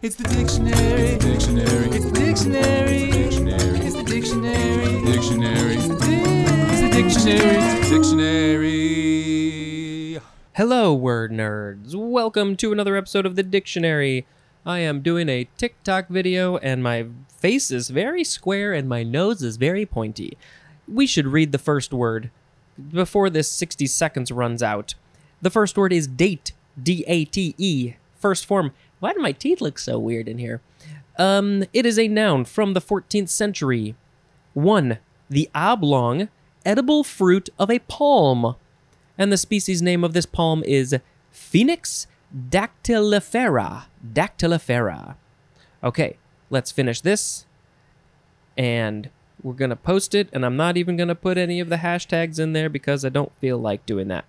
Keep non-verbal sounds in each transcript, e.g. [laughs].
It's the dictionary. It's the Dictionary. It's the dictionary. It's the Dictionary. It's the dictionary. Dictionary. It's the dictionary. Dictionary. Hello, word nerds. Welcome to another episode of the dictionary. I am doing a TikTok video, and my face is very square and my nose is very pointy. We should read the first word before this 60 seconds runs out. The first word is date. D A T E. First form. Why do my teeth look so weird in here? Um, it is a noun from the 14th century. 1. The oblong, edible fruit of a palm and the species name of this palm is Phoenix dactylifera. Dactylifera. Okay, let's finish this. And we're going to post it, and I'm not even going to put any of the hashtags in there because I don't feel like doing that.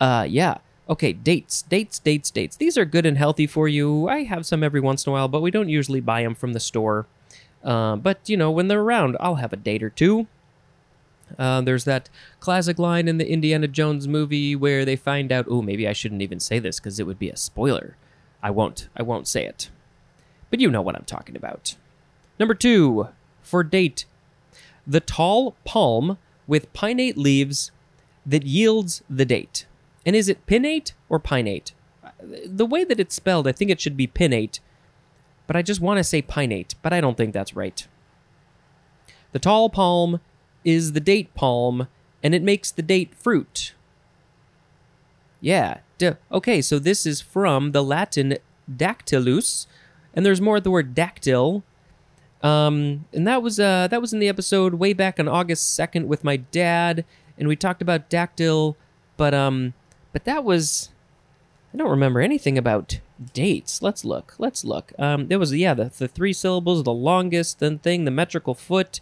Uh, yeah. Okay, dates, dates, dates, dates. These are good and healthy for you. I have some every once in a while, but we don't usually buy them from the store. Uh, but, you know, when they're around, I'll have a date or two. Uh, there's that classic line in the Indiana Jones movie where they find out. Oh, maybe I shouldn't even say this because it would be a spoiler. I won't. I won't say it. But you know what I'm talking about. Number two for date, the tall palm with pinnate leaves that yields the date. And is it pinnate or pinnate? The way that it's spelled, I think it should be pinnate, but I just want to say pinnate, but I don't think that's right. The tall palm is the date palm, and it makes the date fruit. Yeah. Okay, so this is from the Latin dactylus, and there's more of the word dactyl. Um, and that was uh, that was in the episode way back on August second with my dad, and we talked about dactyl, but um, but that was I don't remember anything about dates. Let's look. Let's look. Um, there was yeah the, the three syllables, the longest then thing, the metrical foot.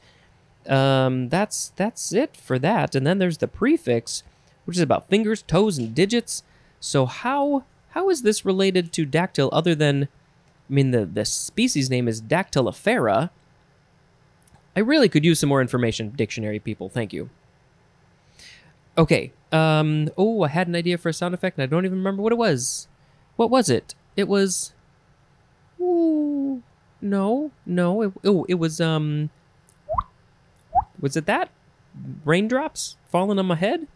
Um, that's that's it for that. And then there's the prefix, which is about fingers, toes, and digits. So how how is this related to dactyl other than I mean the the species name is Dactylifera. I really could use some more information, dictionary people. Thank you. Okay. Um. Oh, I had an idea for a sound effect, and I don't even remember what it was. What was it? It was. Ooh. No. No. It, oh, it was um. Was it that? Raindrops falling on my head?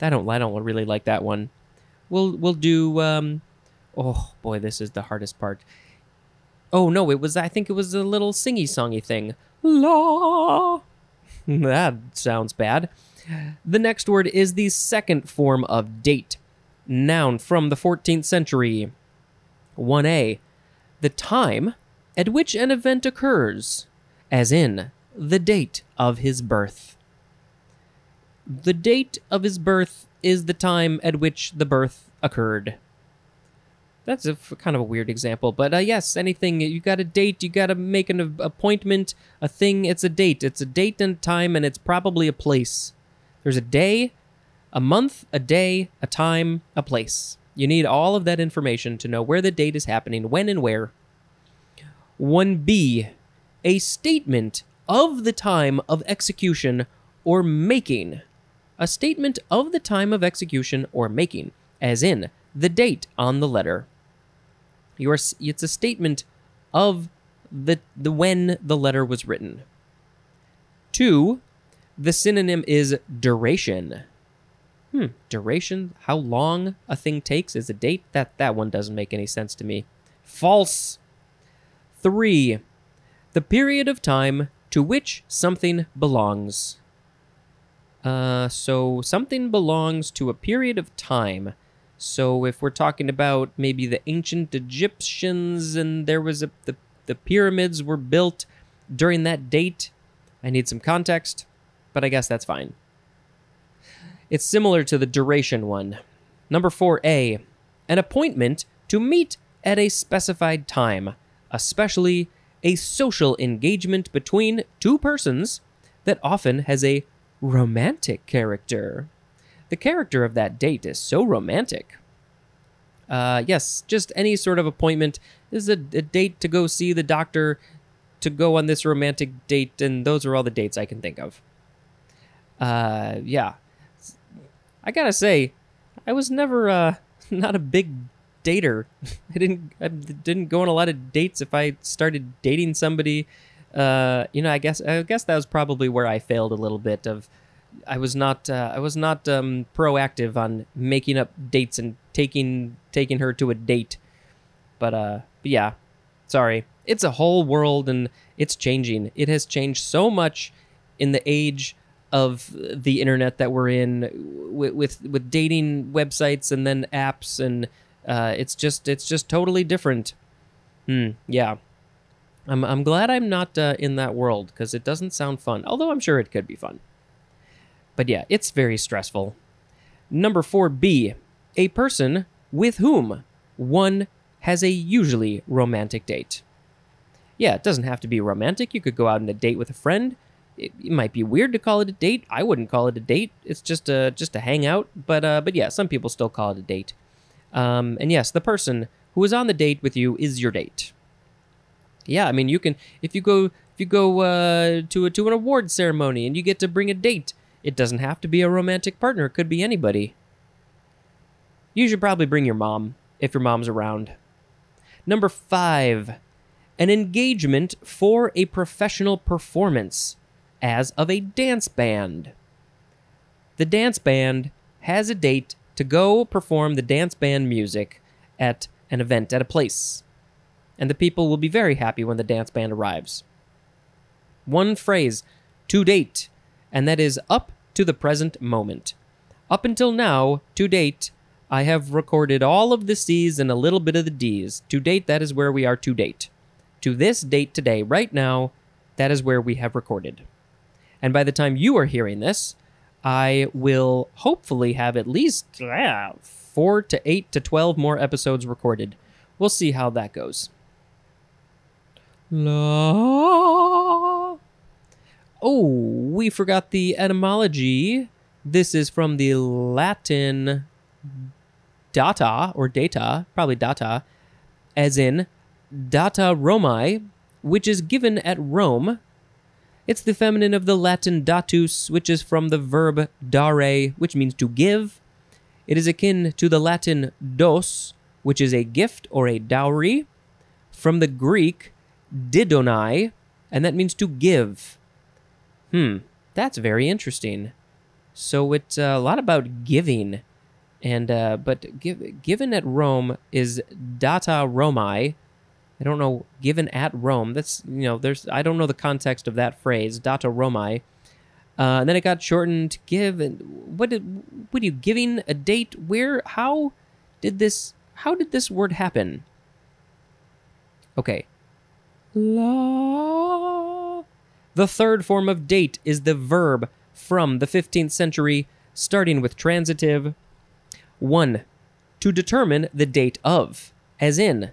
I don't. I don't really like that one. We'll we'll do. Um. Oh boy, this is the hardest part. Oh no, it was. I think it was a little singy songy thing. La. [laughs] that sounds bad. The next word is the second form of date, noun from the 14th century. 1a. The time at which an event occurs, as in the date of his birth. The date of his birth is the time at which the birth occurred. That's a f- kind of a weird example, but uh, yes, anything you got a date, you got to make an a- appointment, a thing. It's a date. It's a date and time, and it's probably a place. There's a day, a month, a day, a time, a place. You need all of that information to know where the date is happening, when and where. 1b, a statement of the time of execution or making. A statement of the time of execution or making, as in the date on the letter. Your, it's a statement of the, the when the letter was written. Two, the synonym is duration. Hmm, duration? How long a thing takes is a date? That that one doesn't make any sense to me. False. 3. The period of time to which something belongs. Uh, so something belongs to a period of time. So if we're talking about maybe the ancient Egyptians and there was a the, the pyramids were built during that date, I need some context, but I guess that's fine. It's similar to the duration one. Number 4a, an appointment to meet at a specified time, especially a social engagement between two persons that often has a romantic character. The character of that date is so romantic. Uh, yes, just any sort of appointment this is a, a date to go see the doctor, to go on this romantic date, and those are all the dates I can think of. Uh, yeah. I gotta say, I was never uh, [laughs] not a big dater. [laughs] I didn't I didn't go on a lot of dates if I started dating somebody. Uh, you know, I guess I guess that was probably where I failed a little bit. Of I was not uh, I was not um, proactive on making up dates and taking taking her to a date. But uh, yeah, sorry. It's a whole world and it's changing. It has changed so much in the age of the internet that we're in with with, with dating websites and then apps and uh, it's just it's just totally different. Hmm. Yeah. I'm I'm glad I'm not uh, in that world because it doesn't sound fun. Although I'm sure it could be fun. But yeah, it's very stressful. Number 4B, a person with whom one has a usually romantic date. Yeah, it doesn't have to be romantic. You could go out on a date with a friend. It, it might be weird to call it a date. I wouldn't call it a date. It's just a just a hangout. But uh, but yeah, some people still call it a date. Um, and yes, the person who is on the date with you is your date. Yeah, I mean you can if you go if you go uh, to a, to an award ceremony and you get to bring a date. It doesn't have to be a romantic partner. It could be anybody. You should probably bring your mom if your mom's around. Number five, an engagement for a professional performance, as of a dance band. The dance band has a date to go perform the dance band music at an event at a place, and the people will be very happy when the dance band arrives. One phrase, to date, and that is up to the present moment. Up until now, to date, I have recorded all of the C's and a little bit of the D's. To date, that is where we are to date. To this date today, right now, that is where we have recorded. And by the time you are hearing this, I will hopefully have at least ah, four to eight to 12 more episodes recorded. We'll see how that goes. La. Oh, we forgot the etymology. This is from the Latin data or data, probably data, as in data Romae, which is given at Rome. It's the feminine of the Latin datus, which is from the verb dare, which means to give. It is akin to the Latin dos, which is a gift or a dowry, from the Greek didonai, and that means to give. Hmm, that's very interesting. So it's uh, a lot about giving, and uh, but give, given at Rome is data Romae. I don't know given at Rome. That's you know there's I don't know the context of that phrase data Romae. Uh, and then it got shortened to give. And what did what are you giving a date? Where? How did this? How did this word happen? Okay. La. The third form of date is the verb from the 15th century, starting with transitive. 1. To determine the date of, as in,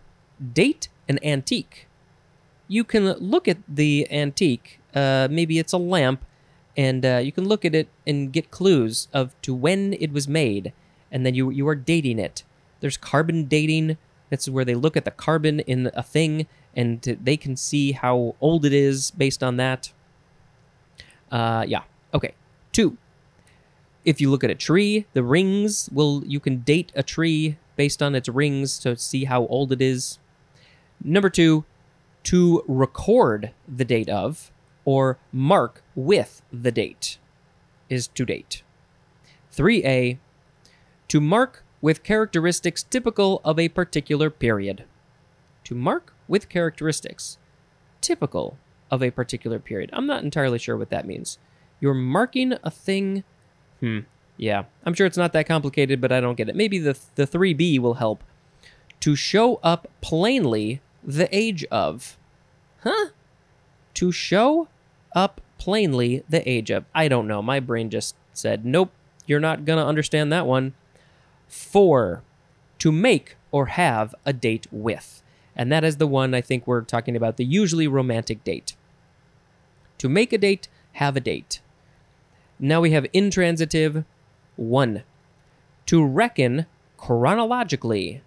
date an antique. You can look at the antique, uh, maybe it's a lamp, and uh, you can look at it and get clues of to when it was made, and then you you are dating it. There's carbon dating. That's where they look at the carbon in a thing, and they can see how old it is based on that. Uh, yeah. Okay. Two. If you look at a tree, the rings will you can date a tree based on its rings to see how old it is. Number two, to record the date of or mark with the date is to date. 3a, to mark with characteristics typical of a particular period. To mark with characteristics typical of a particular period. I'm not entirely sure what that means. You're marking a thing. Hmm. Yeah, I'm sure it's not that complicated, but I don't get it. Maybe the the 3B will help. To show up plainly the age of. Huh? To show up plainly the age of. I don't know. My brain just said, nope, you're not going to understand that one. Four, to make or have a date with. And that is the one I think we're talking about, the usually romantic date. To make a date, have a date. Now we have intransitive. One, to reckon chronologically.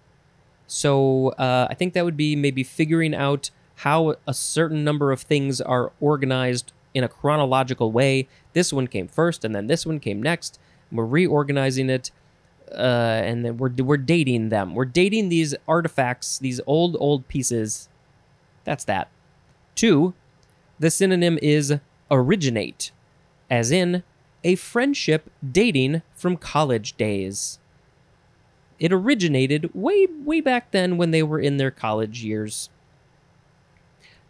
So uh, I think that would be maybe figuring out how a certain number of things are organized in a chronological way. This one came first, and then this one came next. We're reorganizing it. uh, and then we're we're dating them. We're dating these artifacts, these old old pieces. That's that. Two, the synonym is originate, as in a friendship dating from college days. It originated way way back then when they were in their college years.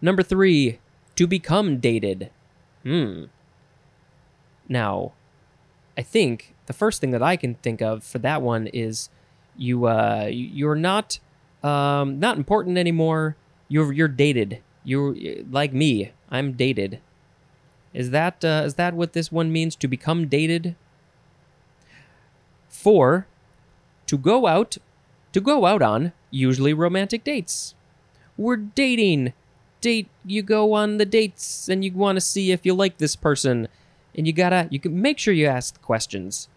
Number three, to become dated. Hmm. Now, I think the first thing that I can think of for that one is you uh you're not um not important anymore. You're you're dated. You're like me. I'm dated. Is that uh, is that what this one means to become dated? 4 to go out to go out on usually romantic dates. We're dating. Date you go on the dates and you want to see if you like this person and you gotta you can make sure you ask questions.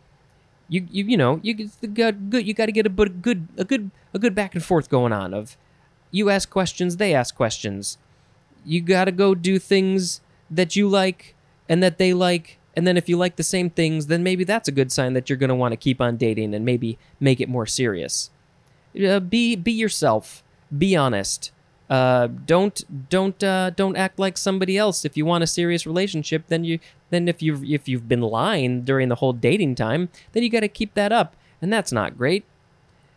You you you know you got good you got to get a good good a good a good back and forth going on of you ask questions they ask questions. You got to go do things that you like and that they like and then if you like the same things then maybe that's a good sign that you're going to want to keep on dating and maybe make it more serious. Uh, be be yourself. Be honest. Uh, don't don't uh, don't act like somebody else. If you want a serious relationship, then you then if you've if you've been lying during the whole dating time, then you got to keep that up, and that's not great.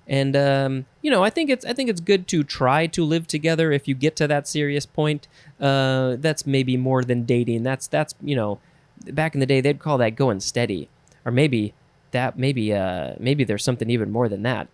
And um, you know, I think it's I think it's good to try to live together if you get to that serious point. Uh, that's maybe more than dating. That's that's you know, back in the day they'd call that going steady, or maybe that maybe uh maybe there's something even more than that.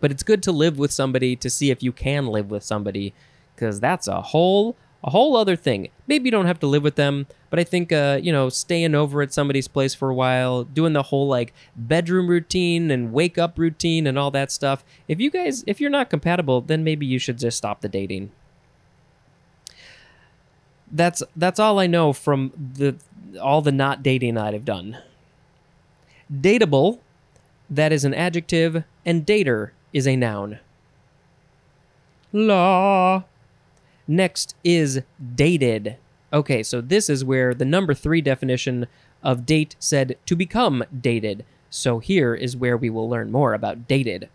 But it's good to live with somebody to see if you can live with somebody, because that's a whole a whole other thing. Maybe you don't have to live with them, but I think uh, you know, staying over at somebody's place for a while, doing the whole like bedroom routine and wake up routine and all that stuff. If you guys if you're not compatible, then maybe you should just stop the dating. That's that's all I know from the all the not dating I've done. Dateable, that is an adjective, and dater is a noun. Law. Next is dated. Okay, so this is where the number three definition of date said to become dated. So here is where we will learn more about dated.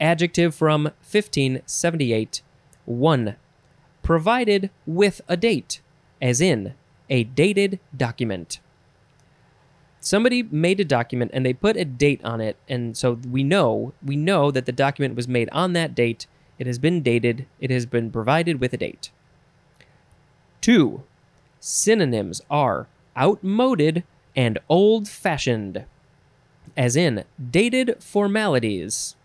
Adjective from 1578. 1. Provided with a date, as in a dated document. Somebody made a document and they put a date on it, and so we know we know that the document was made on that date it has been dated. It has been provided with a date. Two, synonyms are outmoded and old fashioned, as in dated formalities.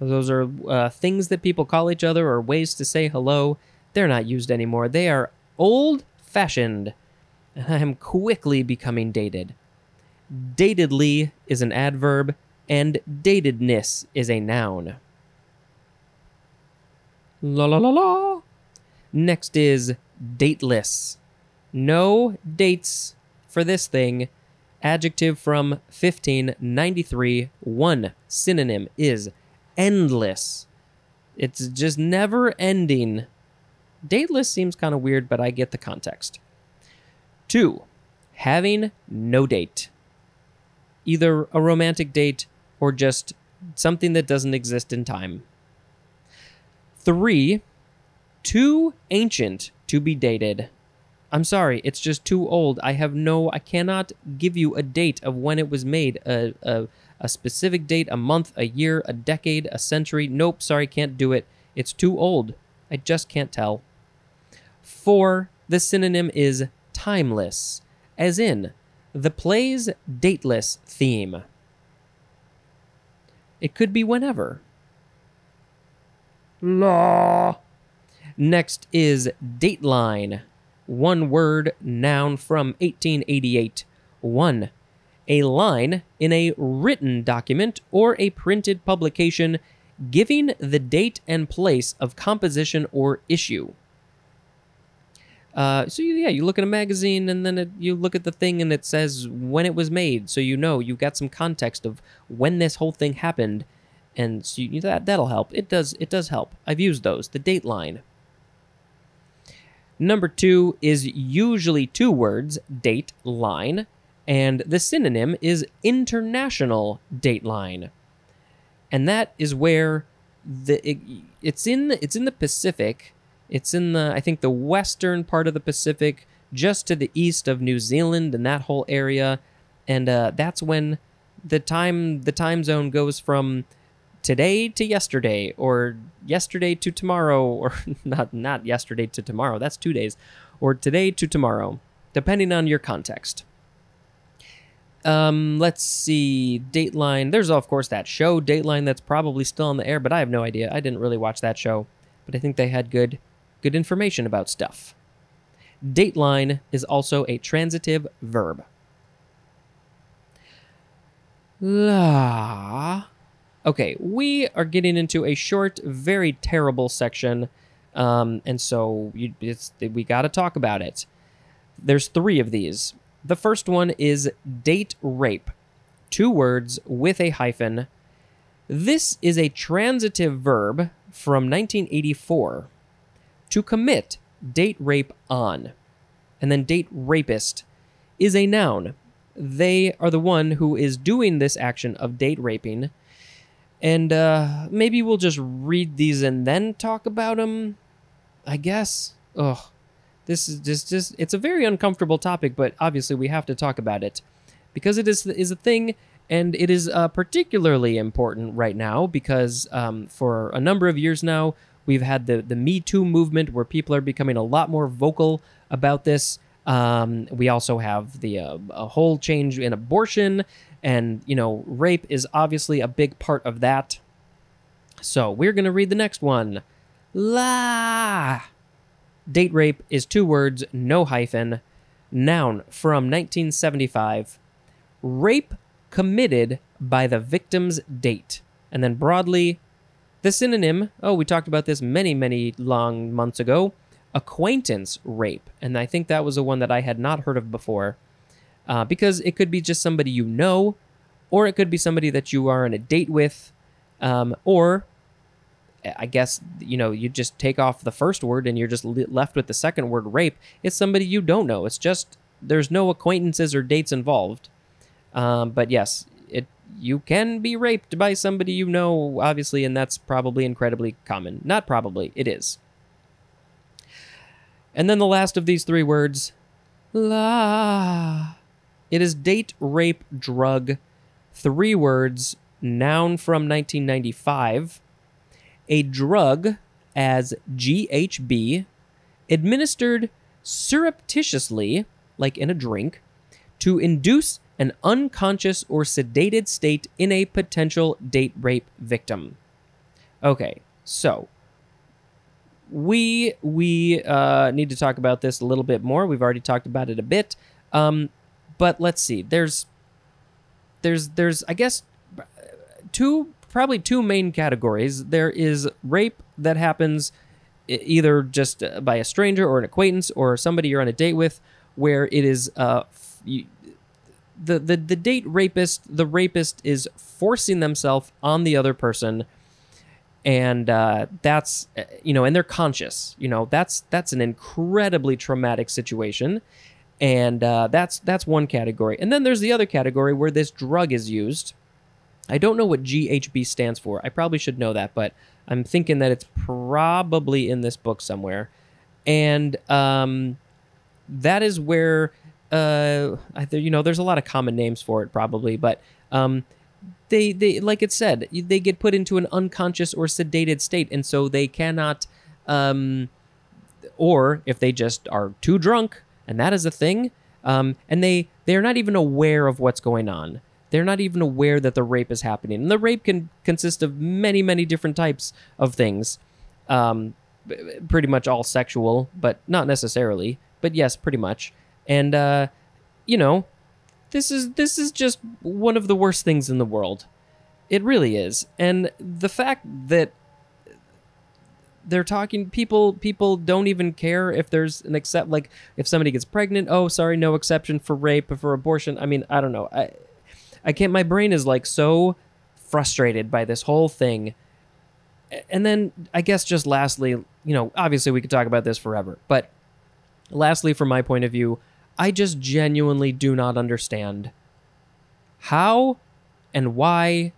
Those are uh, things that people call each other or ways to say hello. They're not used anymore. They are old fashioned. and I am quickly becoming dated. Datedly is an adverb, and datedness is a noun. La la la la. Next is dateless. No dates for this thing. Adjective from 1593. One synonym is endless. It's just never ending. Dateless seems kind of weird, but I get the context. Two, having no date. Either a romantic date or just something that doesn't exist in time. Three, too ancient to be dated. I'm sorry, it's just too old. I have no, I cannot give you a date of when it was made, a, a, a specific date, a month, a year, a decade, a century. Nope, sorry, can't do it. It's too old. I just can't tell. Four, the synonym is timeless, as in the play's dateless theme. It could be whenever. Law. Next is Dateline. One word noun from 1888. 1. A line in a written document or a printed publication giving the date and place of composition or issue. Uh, so yeah, you look at a magazine and then it, you look at the thing and it says when it was made, so you know you've got some context of when this whole thing happened, and so you, that that'll help. It does it does help. I've used those. The date line. Number two is usually two words, date line, and the synonym is international dateline. And that is where the it, it's in it's in the Pacific. It's in the I think the western part of the Pacific, just to the east of New Zealand and that whole area, and uh, that's when the time the time zone goes from today to yesterday or yesterday to tomorrow [laughs] or not not yesterday to tomorrow that's 2 days or today to tomorrow depending on your context. Um let's see dateline there's of course that show dateline that's probably still on the air but i have no idea. I didn't really watch that show but i think they had good good information about stuff dateline is also a transitive verb La. Okay, we are getting into a short, very terrible section, um, and so you, we got to talk about it. There's three of these. The first one is date rape, two words with a hyphen. This is a transitive verb from 1984. To commit, date rape on, and then date rapist is a noun they are the one who is doing this action of date raping. And uh, maybe we'll just read these and then talk about them. I guess. Ugh. This is just, just it's a very uncomfortable topic, but obviously we have to talk about it because it is is a thing, and it is uh, particularly important right now because um, for a number of years now we've had the the Me Too movement where people are becoming a lot more vocal about this um, we also have the uh, a whole change in abortion, and you know, rape is obviously a big part of that. So we're gonna read the next one. La. Date rape is two words, no hyphen. Noun from 1975. Rape committed by the victim's date. And then broadly, the synonym, oh, we talked about this many, many long months ago acquaintance rape. And I think that was a one that I had not heard of before uh, because it could be just somebody you know, or it could be somebody that you are on a date with, um, or I guess, you know, you just take off the first word and you're just left with the second word rape. It's somebody you don't know. It's just there's no acquaintances or dates involved. Um, but yes, you can be raped by somebody you know, obviously, and that's probably incredibly common. Not probably, it is. And then the last of these three words, la. It is date, rape, drug. Three words, noun from 1995. A drug as GHB, administered surreptitiously, like in a drink, to induce an unconscious or sedated state in a potential date rape victim. Okay, so we we uh, need to talk about this a little bit more. We've already talked about it a bit, um, but let's see. There's there's there's I guess two probably two main categories. There is rape that happens either just by a stranger or an acquaintance or somebody you're on a date with, where it is uh, you, the the the date rapist. The rapist is forcing themselves on the other person. And uh, that's uh, you know and they're conscious you know that's that's an incredibly traumatic situation. And uh, that's that's one category. And then there's the other category where this drug is used. I don't know what ghb stands for. I probably should know that but i'm thinking that it's probably in this book somewhere. And um, that is where uh, you know there's a lot of common names for it probably but um, they they like it said they get put into an unconscious or sedated state and so they cannot um or if they just are too drunk and that is a thing um and they they're not even aware of what's going on. They're not even aware that the rape is happening. And the rape can consist of many many different types of things um pretty much all sexual but not necessarily but yes pretty much and uh you know this is this is just one of the worst things in the world. It really is. And the fact that they're talking people people don't even care if there's an except like if somebody gets pregnant, oh sorry, no exception for rape or for abortion. I mean, I don't know. I I can't my brain is like so frustrated by this whole thing. And then I guess just lastly, you know, obviously we could talk about this forever, but lastly from my point of view, I just genuinely do not understand how and why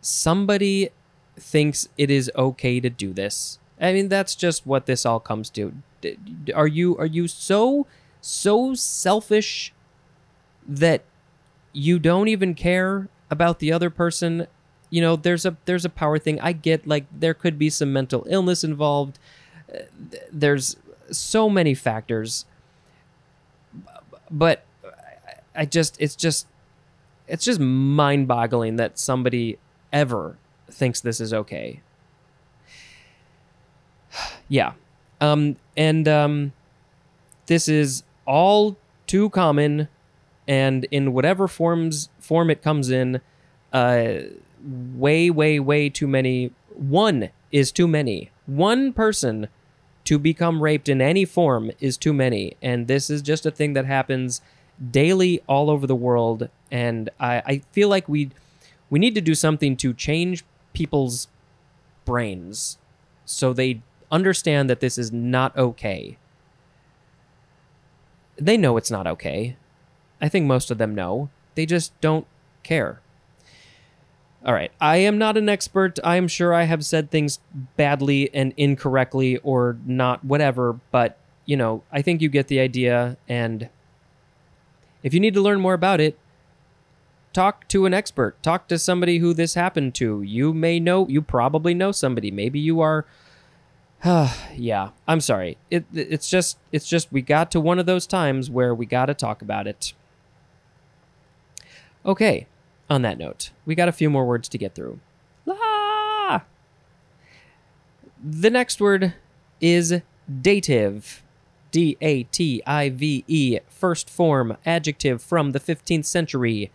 somebody thinks it is okay to do this. I mean, that's just what this all comes to. Are you are you so so selfish that you don't even care about the other person? You know, there's a there's a power thing. I get like there could be some mental illness involved. Uh, There's so many factors. But I just it's just it's just mind-boggling that somebody ever thinks this is okay. [sighs] yeah. Um and um this is all too common and in whatever forms form it comes in uh way way way too many one is too many one person to become raped in any form is too many. And this is just a thing that happens daily all over the world. And i, I feel like we we need to do something to change people's brains so they understand that this is not okay. They know it's not okay. I think most of them know. They just don't care all right. I am not an expert. I am sure I have said things badly and incorrectly or not, whatever, but, you know, I think you get the idea. And if you need to learn more about it, talk to an expert. Talk to somebody who this happened to. You may know, you probably know somebody. Maybe you are. [sighs] yeah, I'm sorry. It, it's just, it's just, we got to one of those times where we got to talk about it. Okay, on that note, we got a few more words to get through. La! The next word is dative. D A T I V E, first form, adjective from the 15th century.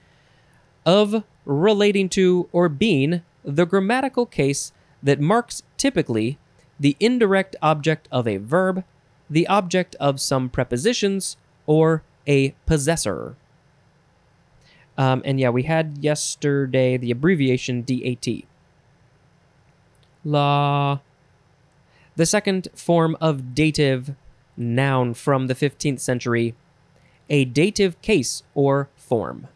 Of, relating to, or being the grammatical case that marks typically the indirect object of a verb, the object of some prepositions, or a possessor. Um, and yeah, we had yesterday the abbreviation DAT. La. The second form of dative noun from the 15th century, a dative case or form.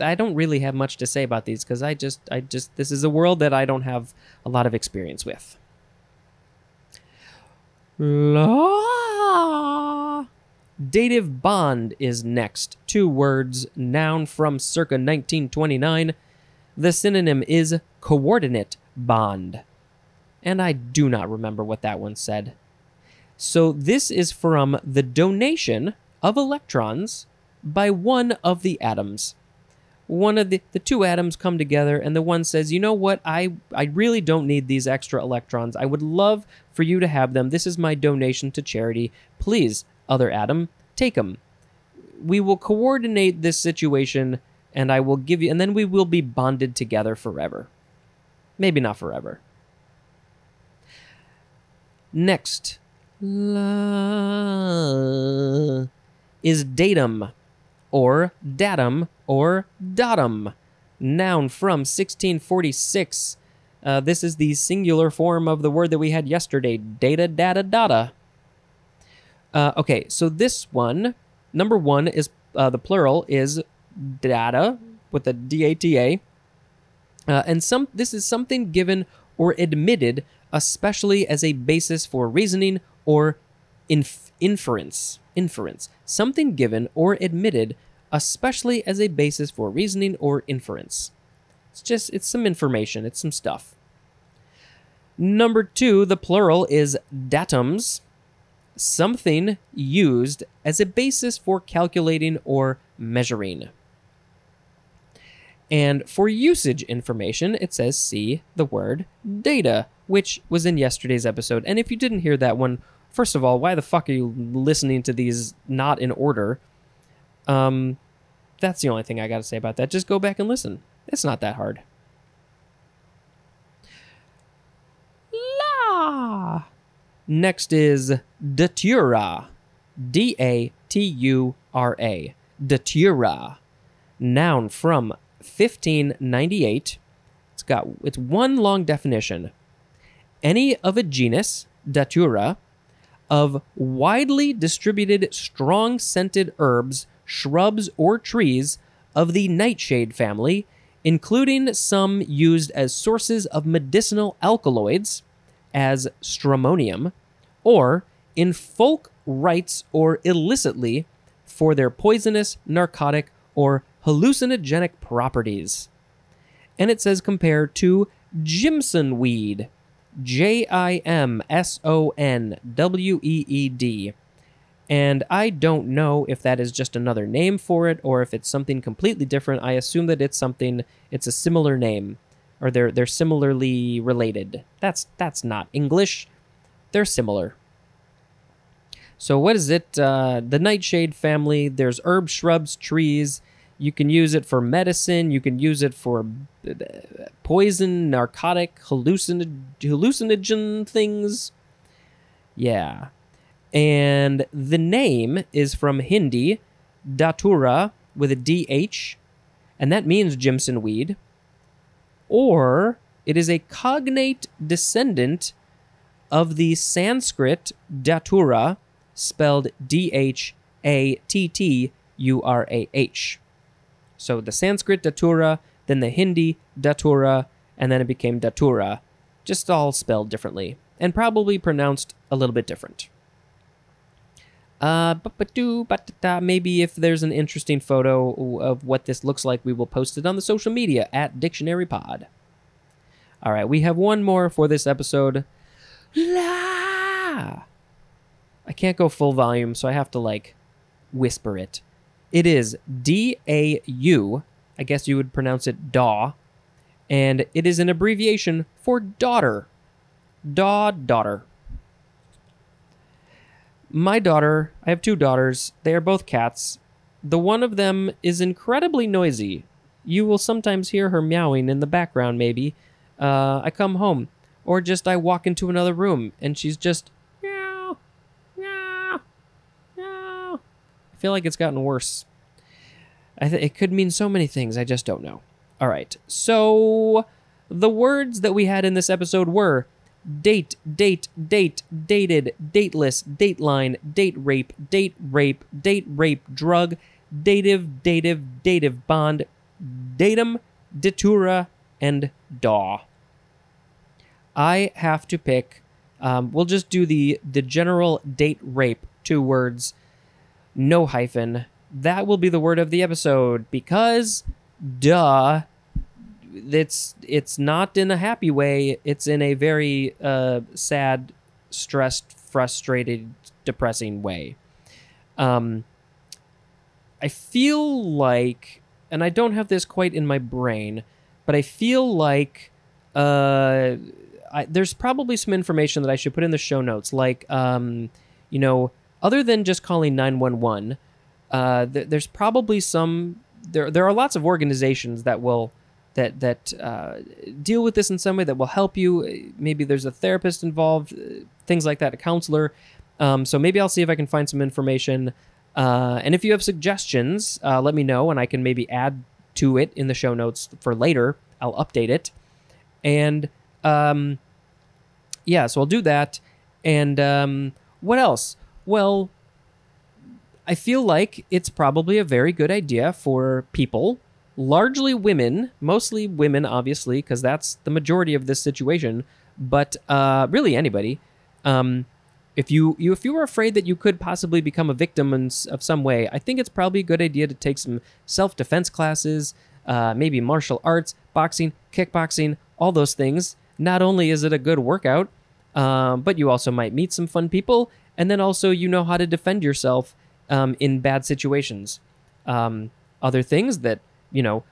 I don't really have much to say about these because I just, I just, this is a world that I don't have a lot of experience with. La. Dative bond is next. Two words, noun from circa 1929. The synonym is coordinate bond. And I do not remember what that one said. So this is from the donation of electrons by one of the atoms. One of the, the two atoms come together, and the one says, You know what? I, I really don't need these extra electrons. I would love for you to have them. This is my donation to charity. Please, other atom, take them. We will coordinate this situation, and I will give you, and then we will be bonded together forever. Maybe not forever. Next, la is datum, or datum, or datum. Noun from 1646. Uh, this is the singular form of the word that we had yesterday data, data, data. Uh, okay, so this one, number one is uh, the plural is data with a D A T A, uh, and some this is something given or admitted, especially as a basis for reasoning or inf- inference. Inference, something given or admitted, especially as a basis for reasoning or inference. It's just it's some information. It's some stuff. Number two, the plural is datums something used as a basis for calculating or measuring. And for usage information, it says see the word data, which was in yesterday's episode. And if you didn't hear that one, first of all, why the fuck are you listening to these not in order? Um, that's the only thing I got to say about that. Just go back and listen. It's not that hard. La. Next is datura. D A T U R A. Datura. Noun from 1598. It's got it's one long definition. Any of a genus, datura, of widely distributed strong scented herbs, shrubs, or trees of the nightshade family, including some used as sources of medicinal alkaloids, as stramonium, or in folk rites or illicitly for their poisonous, narcotic, or hallucinogenic properties. And it says compared to Jimson weed, J I M S O N W E E D. And I don't know if that is just another name for it or if it's something completely different. I assume that it's something it's a similar name or they're they're similarly related. That's that's not English. They're similar. So what is it? Uh, the nightshade family. There's herbs, shrubs, trees. You can use it for medicine. You can use it for uh, poison, narcotic, hallucin- hallucinogen things. Yeah. And the name is from Hindi, Datura with a DH, and that means Jimson weed. Or it is a cognate descendant of the Sanskrit Datura, spelled D H A T T U R A H. So the Sanskrit Datura, then the Hindi Datura, and then it became Datura, just all spelled differently, and probably pronounced a little bit different. Uh, maybe if there's an interesting photo of what this looks like, we will post it on the social media at Dictionary Pod. All right, we have one more for this episode. La! I can't go full volume, so I have to like whisper it. It is D A U. I guess you would pronounce it DAW. And it is an abbreviation for daughter. Daw daughter. My daughter, I have two daughters. They are both cats. The one of them is incredibly noisy. You will sometimes hear her meowing in the background, maybe. Uh, I come home, or just I walk into another room and she's just meow, meow, meow. I feel like it's gotten worse. I th- it could mean so many things. I just don't know. All right. So the words that we had in this episode were date, date, date, dated, dateless, dateline, date rape, date rape, date rape, drug, dative, dative, dative bond, datum, datura, and daw. I have to pick. Um, we'll just do the the general date rape two words, no hyphen. That will be the word of the episode because, duh, it's it's not in a happy way. It's in a very uh, sad, stressed, frustrated, depressing way. Um, I feel like, and I don't have this quite in my brain, but I feel like uh, I, there's probably some information that I should put in the show notes, like um, you know, other than just calling nine one one. Uh, th- there's probably some there. There are lots of organizations that will that that uh, deal with this in some way that will help you. Maybe there's a therapist involved, uh, things like that, a counselor. Um, so maybe I'll see if I can find some information. Uh, and if you have suggestions, uh, let me know, and I can maybe add to it in the show notes for later. I'll update it, and um, yeah, so I'll do that. And um, what else? Well, I feel like it's probably a very good idea for people, largely women, mostly women, obviously, because that's the majority of this situation, but uh, really anybody. Um, if you, you if you were afraid that you could possibly become a victim in, of some way, I think it's probably a good idea to take some self defense classes, uh, maybe martial arts, boxing, kickboxing, all those things. Not only is it a good workout, um, but you also might meet some fun people, and then also you know how to defend yourself um, in bad situations. Um, other things that you know,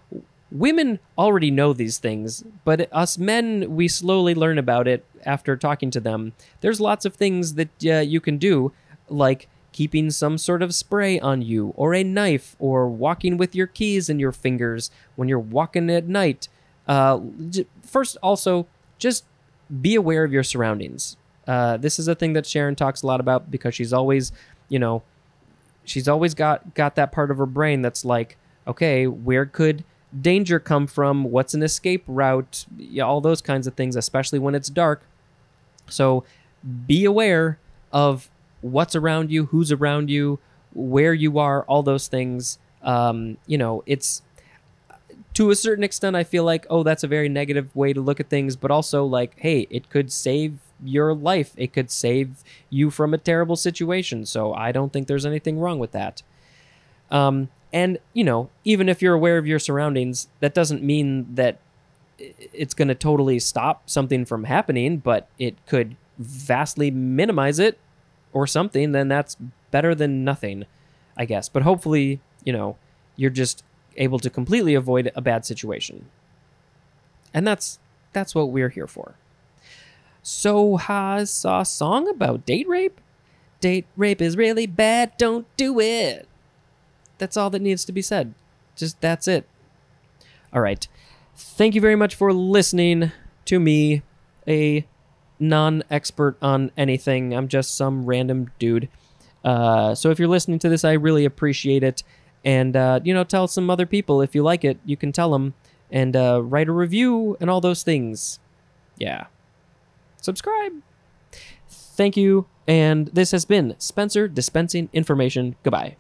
women already know these things, but us men we slowly learn about it after talking to them. There's lots of things that uh, you can do, like keeping some sort of spray on you, or a knife, or walking with your keys in your fingers when you're walking at night. Uh, first, also, just be aware of your surroundings. Uh, this is a thing that Sharon talks a lot about because she's always, you know, she's always got got that part of her brain that's like, okay, where could danger come from? What's an escape route? Yeah, all those kinds of things, especially when it's dark. So, be aware of what's around you, who's around you, where you are, all those things. Um, you know, it's to a certain extent, I feel like, oh, that's a very negative way to look at things, but also like, hey, it could save your life. It could save you from a terrible situation. So I don't think there's anything wrong with that. Um, and, you know, even if you're aware of your surroundings, that doesn't mean that it's going to totally stop something from happening, but it could vastly minimize it or something. Then that's better than nothing, I guess. But hopefully, you know, you're just able to completely avoid a bad situation. And that's that's what we're here for. So I saw a song about date rape. Date rape is really bad, don't do it. That's all that needs to be said. Just that's it. All right. Thank you very much for listening to me, a non expert on anything. I'm just some random dude. Uh, so if you're listening to this, I really appreciate it. And, uh, you know, tell some other people if you like it. You can tell them and uh, write a review and all those things. Yeah. Subscribe. Thank you. And this has been Spencer dispensing information. Goodbye.